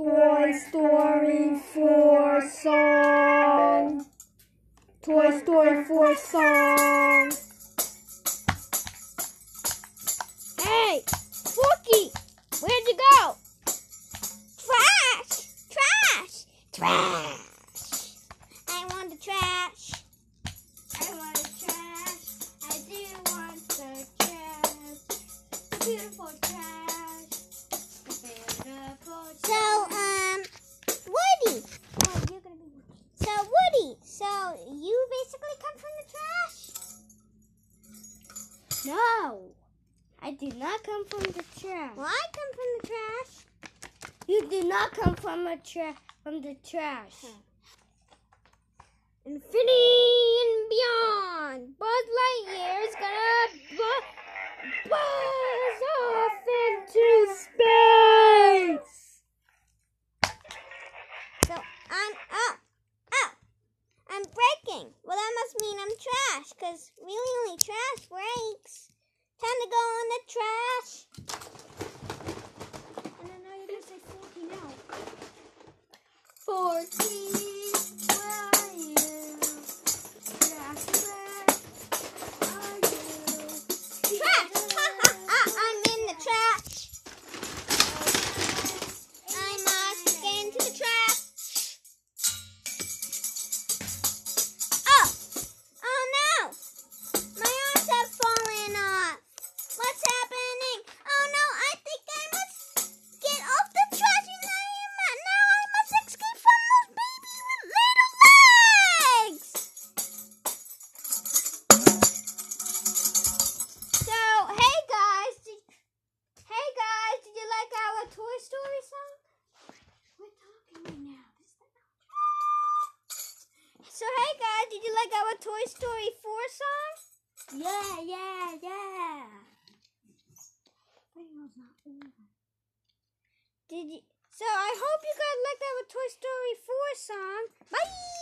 Toy Story 4 song. Toy Story 4 song. Hey, Forky, where'd you go? Trash! Trash! Trash! I want the trash. I want the trash. I do want the trash. Beautiful trash. Woody. So, Woody, so you basically come from the trash? No, I did not come from the trash. Well, I come from the trash. You did not come from a tra- from the trash. Infinity and beyond. Breaking. Well, that must mean I'm trash, because really only trash breaks. Time to go in the trash. Story song? We're talking right now. So, hey guys, did you like our Toy Story 4 song? Yeah, yeah, yeah. Did you? So, I hope you guys liked our Toy Story 4 song. Bye.